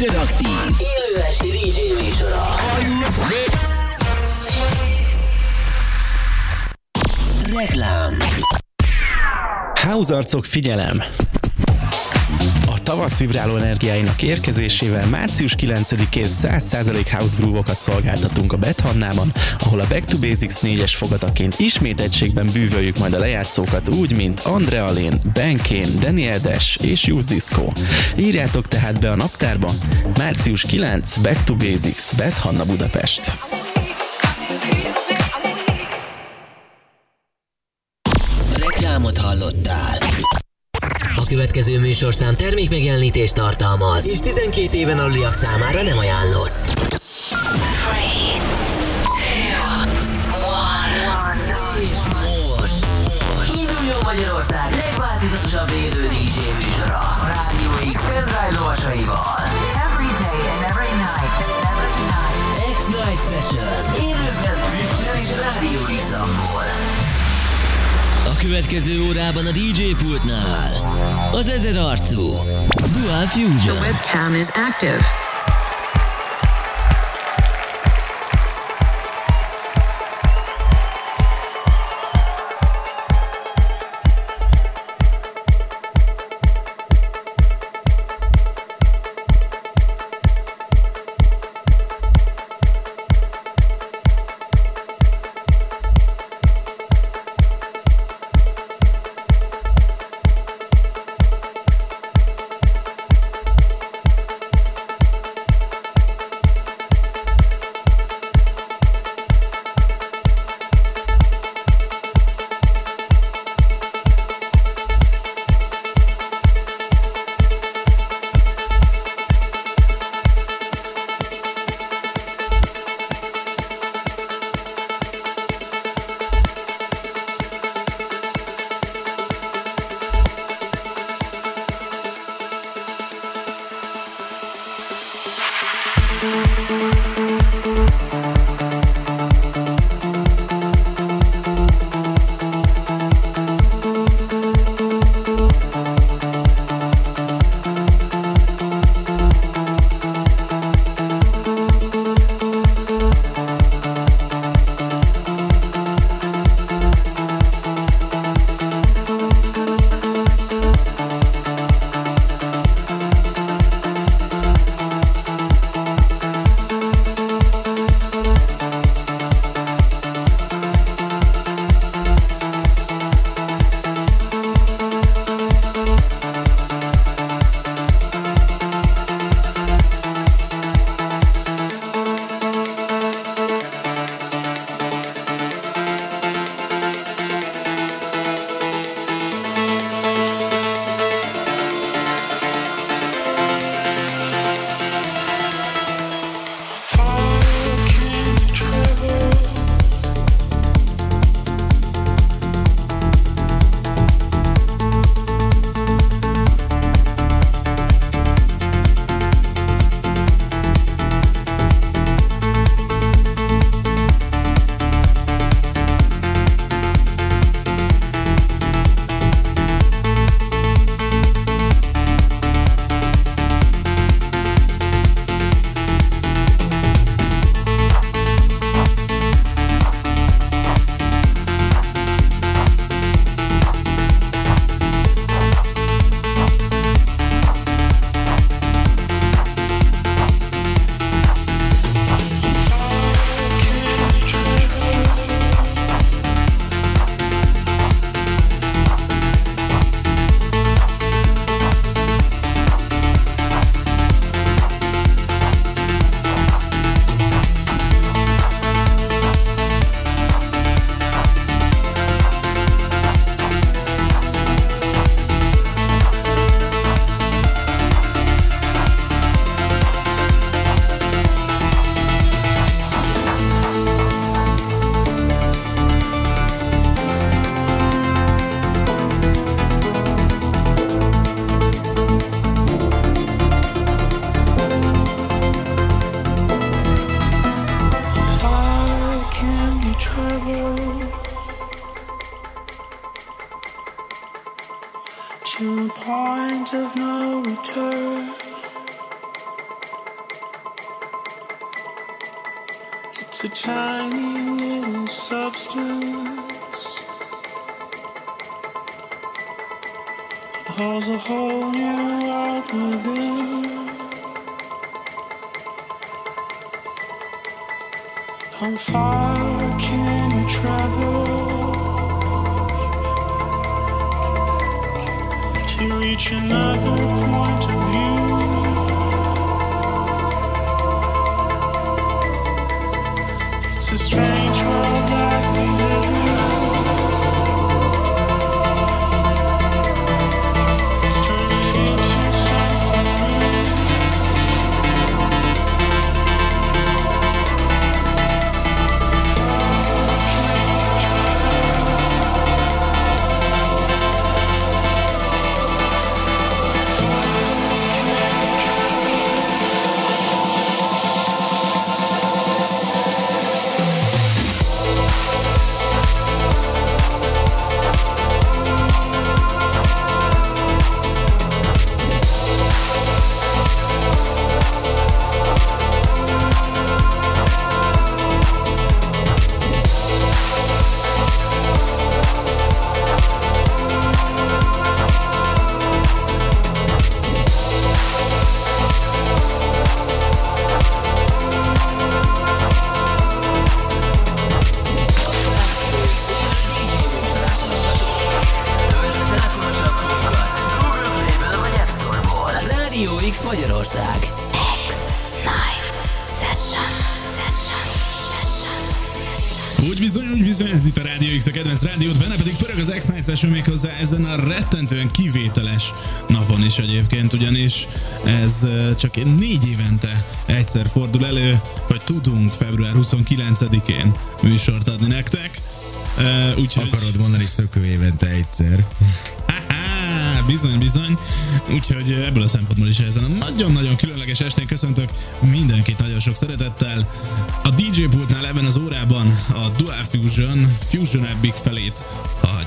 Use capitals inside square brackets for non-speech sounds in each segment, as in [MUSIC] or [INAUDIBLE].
interaktív, élő esti DJ műsora. Reklám House arcok figyelem! Tavasz vibráló energiáinak érkezésével március 9-én 100% House Groove-okat szolgáltatunk a Bethannában, ahol a Back to Basics 4-es fogataként ismét egységben bűvöljük majd a lejátszókat úgy, mint Andrea Lane, Benkén, Daniel Dash és Use Disco. Írjátok tehát be a naptárba, március 9, Back to Basics, Bethanna Budapest. Következő műsorszám termék megjelenítést tartalmaz, és 12 éven aluliak számára nem ajánlott. És most induljon Magyarország legváltozatosabb élő DJ műsora a Rádió X pendrive lovasaival. Következő órában a DJ pultnál az ezer arcú Dual Fusion. Webcam is active. is strange. Pörög az X-Night Session még hozzá ezen a rettentően kivételes napon is egyébként, ugyanis ez csak négy évente egyszer fordul elő, hogy tudunk február 29-én műsort adni nektek. Ö, Úgyhogy... Akarod mondani szökő évente egyszer. Haha, bizony, bizony. Úgyhogy ebből a szempontból is ezen a nagyon-nagyon különleges estén köszöntök mindenkit nagyon sok szeretettel. A DJ pultnál ebben az órában a Dual Fusion, Fusion Epic felét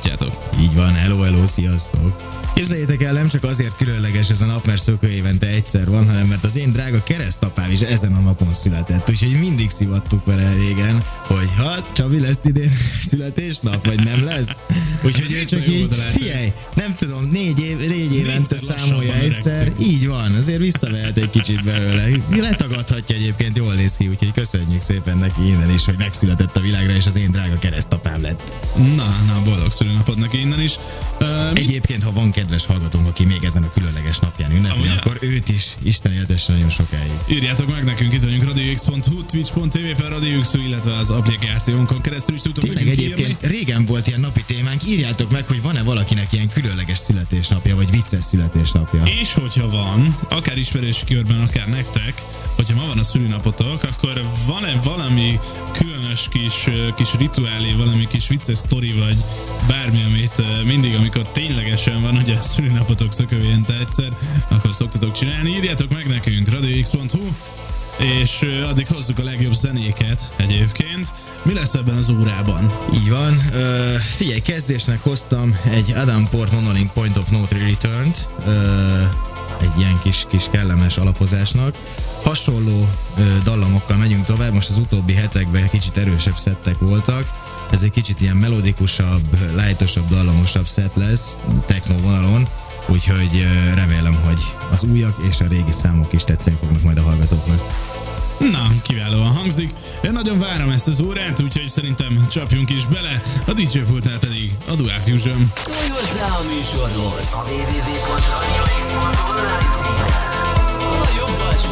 hallhatjátok. Így van, hello, hello, sziasztok! Képzeljétek el, nem csak azért különleges ez a nap, mert szökő évente egyszer van, hanem mert az én drága keresztapám is ezen a napon született. Úgyhogy mindig szivattuk vele régen, hogy hát Csabi lesz idén [LAUGHS] születésnap, vagy nem lesz. [LAUGHS] Úgyhogy ő csak így, figyelj, nem tudom, négy, év, négy évente számolja egyszer. Így van, azért visszavehet egy kicsit belőle. Letagadhatja egyébként, jól néz ki, úgyhogy köszönjük szépen neki innen is, hogy megszületett a világra, és az én drága keresztapám lett. Na, na, boldog szülőnapod neki innen is. Uh, Egyébként, ha van kedves hallgatónk, aki még ezen a különleges napján ünnepli, Amúgy- akkor őt is Isten éltesse nagyon sokáig. Írjátok meg nekünk, itt vagyunk radiox.hu, twitch.tv per radiox, illetve az applikációnkon keresztül is tudtok Tényleg egyébként régen volt ilyen napi témánk, írjátok meg, hogy van-e valakinek ilyen különleges születésnapja, vagy vicces születésnapja. És hogyha van, akár ismerősi körben, akár nektek, hogyha ma van a szülinapotok, akkor van-e valami különös kis, kis rituálé, valami kis vicces sztori, vagy bármi, amit mindig, amikor ténylegesen van, hogy a szülinapotok szökőjente egyszer, akkor szoktatok csinálni. Írjátok meg nekünk, radiox.hu, és addig hozzuk a legjobb zenéket egyébként. Mi lesz ebben az órában? Így van. Ö, figyelj, kezdésnek hoztam egy Adam Port Monolink Point of No Return-t. Ö, egy ilyen kis, kis kellemes alapozásnak. Hasonló ö, dallamokkal megyünk tovább, most az utóbbi hetekben kicsit erősebb szettek voltak. Ez egy kicsit ilyen melodikusabb, lightosabb, dallamosabb szett lesz, techno vonalon, úgyhogy remélem, hogy az újak és a régi számok is tetszeni fognak majd a hallgatóknak. Na, kiválóan hangzik. Én nagyon várom ezt az órát, úgyhogy szerintem csapjunk is bele. A DJ pultnál pedig a Dual Fusion. Szólj hozzá a műsorhoz a www.radiox.online címen. A jobb alsó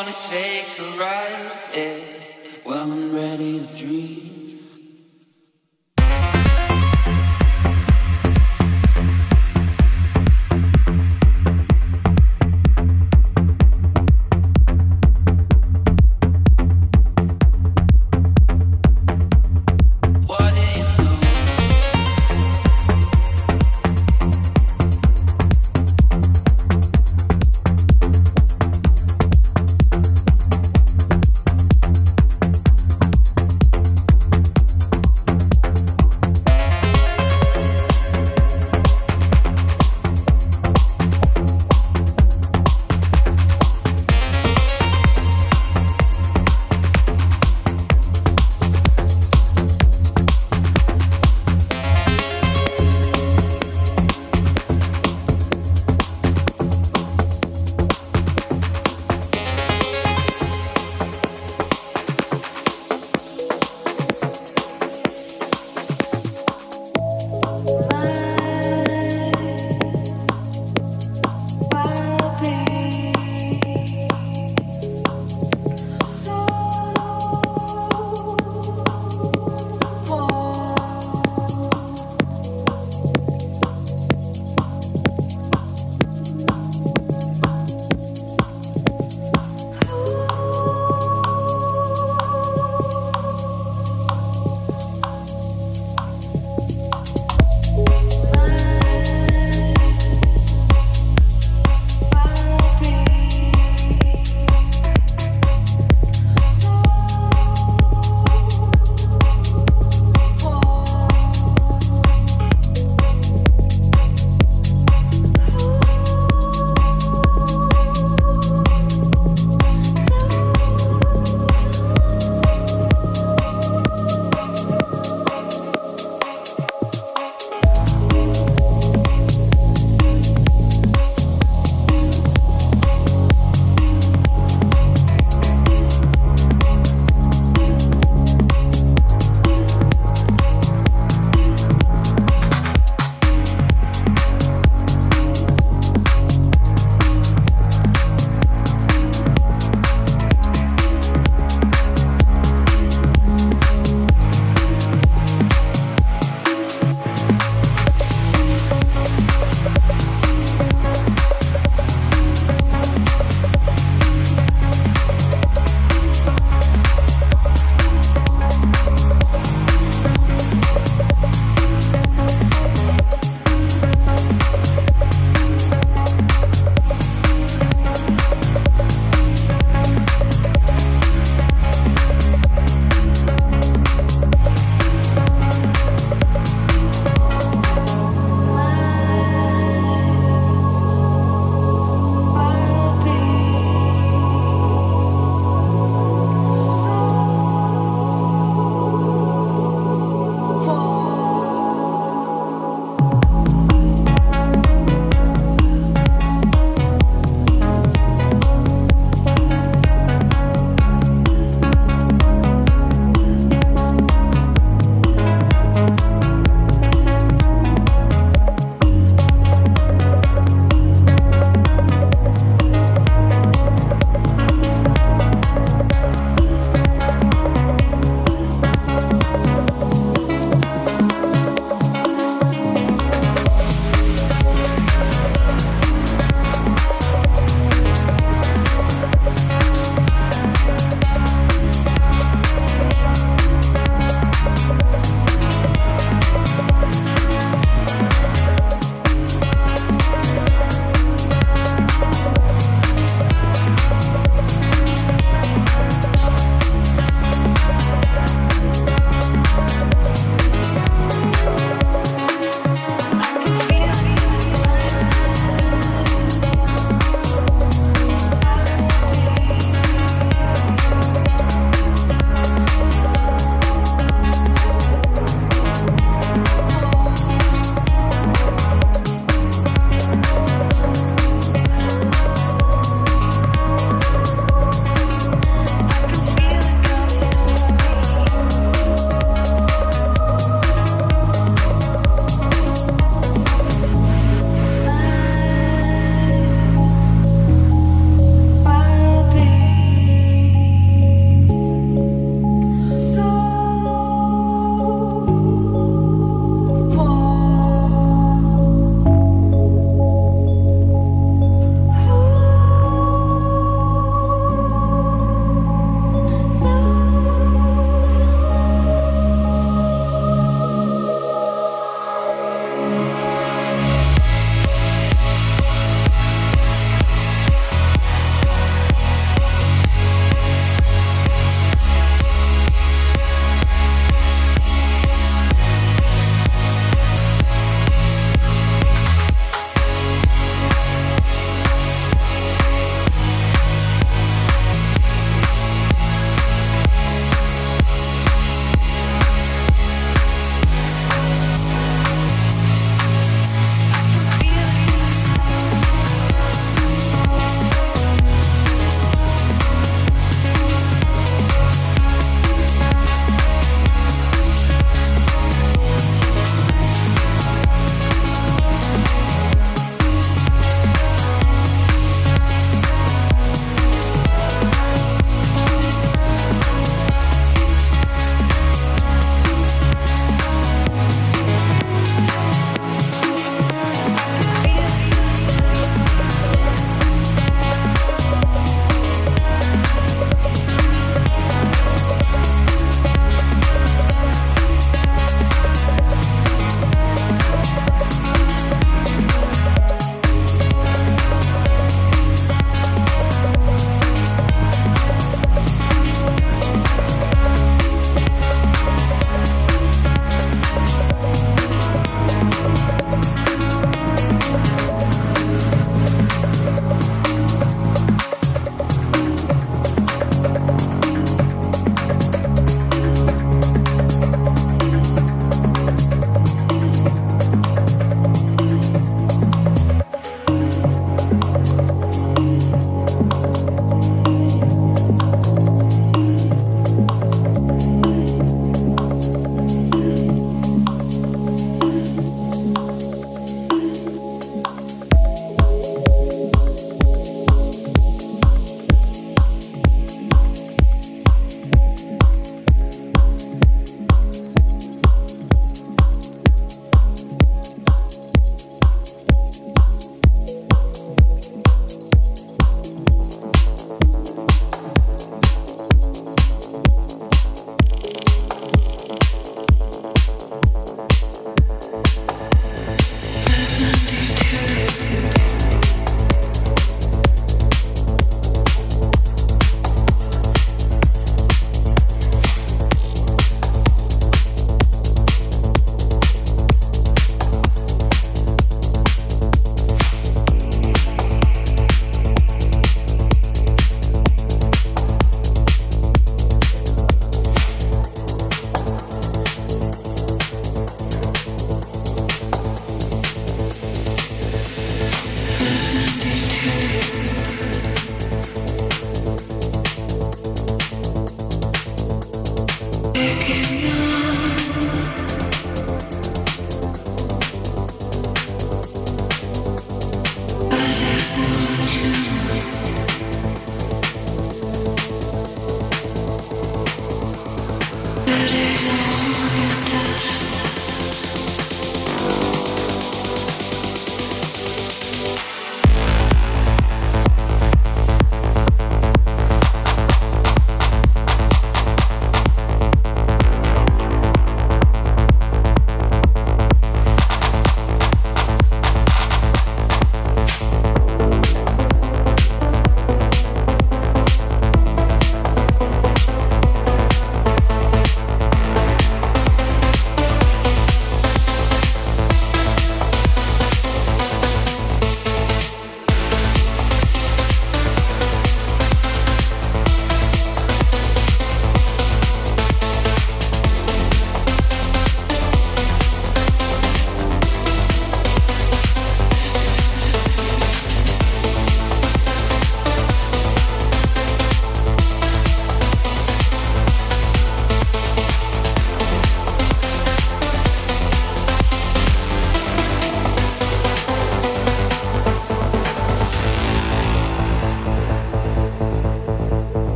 Wanna take a ride.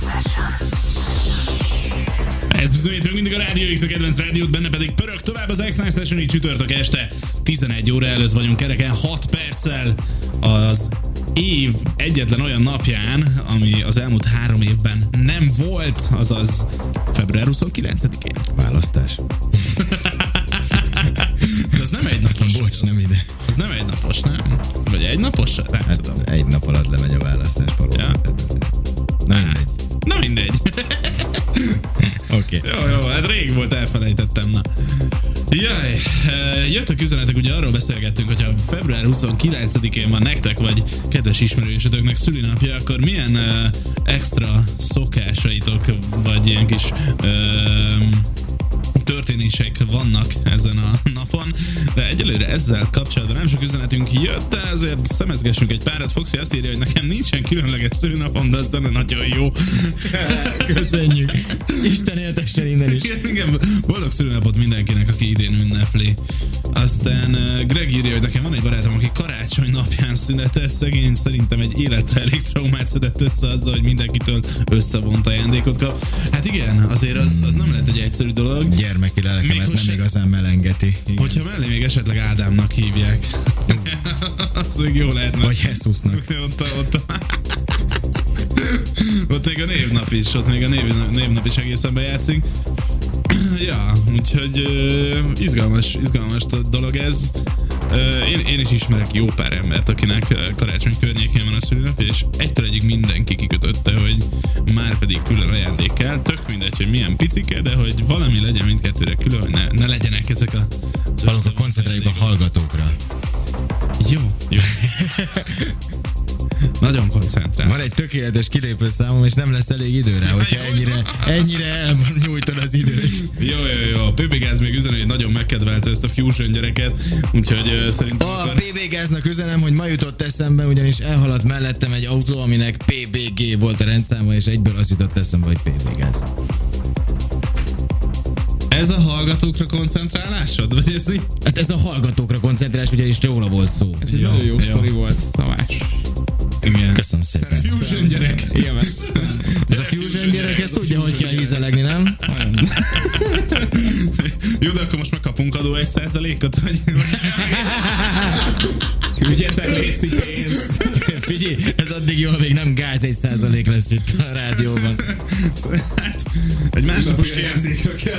Session. Ez bizonyítunk mindig a Rádió X a kedvenc rádiót, benne pedig pörög tovább az X-Night Session így csütörtök este. 11 óra előtt vagyunk kereken 6 perccel az év egyetlen olyan napján, ami az elmúlt három évben nem volt, azaz február 29-én. Választás. [LAUGHS] De az nem egy napos. Bocs, nem ide. Az nem egy napos, nem? Vagy egy napos? Nem Hát tudom. egy nap alatt lemegy a választás palóba. Ja. Na mindegy. Na [LAUGHS] mindegy. Oké. Okay. Jó, jó, hát rég volt, elfelejtettem, na. Jaj, eh, jöttek üzenetek, ugye arról beszélgettünk, hogyha február 29-én van nektek, vagy kedves ismerősötöknek szülinapja, akkor milyen uh, extra szokásaitok, vagy ilyen kis uh, történések vannak ezen a napon, de egyelőre ezzel kapcsolatban nem sok üzenetünk jött, de azért szemezgessünk egy párat. Foxy azt írja, hogy nekem nincsen különleges szülinapom, de az zene nagyon jó. [LAUGHS] Köszönjük. Isten éltessen innen is. Igen, igen, boldog szülőnapot mindenkinek, aki idén ünnepli. Aztán uh, Greg írja, hogy nekem van egy barátom, aki karácsony napján szünetelt, szegény szerintem egy életre elég traumát szedett össze azzal, hogy mindenkitől összevont ajándékot kap. Hát igen, azért az, az nem lehet egy egyszerű dolog. Gyermeki lelkemet Méghozzá- nem igazán melengeti. Igen. Hogyha mellé még esetleg Ádámnak hívják. [LAUGHS] az még jó lehetne. Vagy Jesusnak. [LAUGHS] ott, a- ott, a- [LAUGHS] ott még a névnap is, ott még a név, névnap is egészen bejátszik. [CLEARS THROAT] ja, úgyhogy uh, izgalmas, izgalmas a dolog ez. Uh, én, én is ismerek jó pár embert, akinek karácsony környékén van a szülinapja, és egytől egyik mindenki kikötötte, hogy már pedig külön ajándék kell. Tök mindegy, hogy milyen picike, de hogy valami legyen mindkettőre külön, hogy ne, ne legyenek ezek a Hallunk, összevont koncentráljuk a hallgatókra. Jó, jó. [LAUGHS] Nagyon koncentrál. Van egy tökéletes kilépő számom, és nem lesz elég idő rá, hogyha jó, ennyire, ennyire elnyújtod az időt. Jó, jó, jó. A PB Gáz még üzenő, hogy nagyon megkedvelte ezt a Fusion gyereket, úgyhogy uh, szerintem A akkor... PB Gáznak üzenem, hogy ma jutott eszembe, ugyanis elhaladt mellettem egy autó, aminek PBG volt a rendszáma, és egyből az jutott eszembe, hogy PB Gáz. Ez a hallgatókra koncentrálásod? Vagy ez így? Hát ez a hallgatókra koncentrálás, ugyanis róla volt szó. Ez egy Jó, nagyon jó, jó. sztori volt, Tamás. Igen. Köszönöm szépen. Fusion gyerek. Élveztem. Ez a Fusion gyerek, ezt tudja, hogy kell hízelegni, nem? [LAUGHS] Jó, de akkor most megkapunk adó egy százalékot, vagy... [LAUGHS] Küldjetek létszi pénzt. Figyelj, ez addig jó, még nem gáz egy százalék lesz itt a rádióban. Hát, egy másnapos KFC,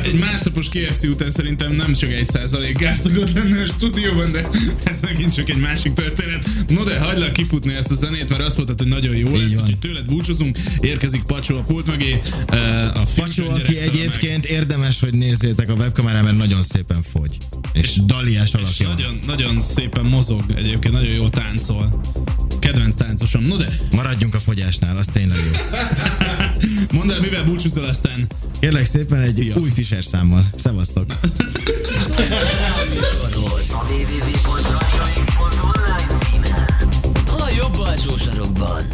egy másnapos KFC után szerintem nem csak egy százalék gáz szokott lenni a stúdióban, de ez megint csak egy másik történet. No de hagylak kifutni ezt a zenét, mert azt mondtad, hogy nagyon jó lesz, van. úgyhogy tőled búcsúzunk, érkezik Pacsó a pult mögé. eh, A Pacsó, aki egyébként érdemes, hogy nézzétek a webkamerán, mert nagyon szépen fogy. És daliás meg- és alakja. van. nagyon, nagyon szépen mozog egyébként, nagyon jól táncol. Kedvenc táncosom. No de, Maradjunk a fogyásnál, az tényleg jó. [LAUGHS] mondd el, mivel búcsúzol aztán. Kérlek szépen egy Szia. új Fischer számmal. Szevasztok! A jobb alsó sarokban.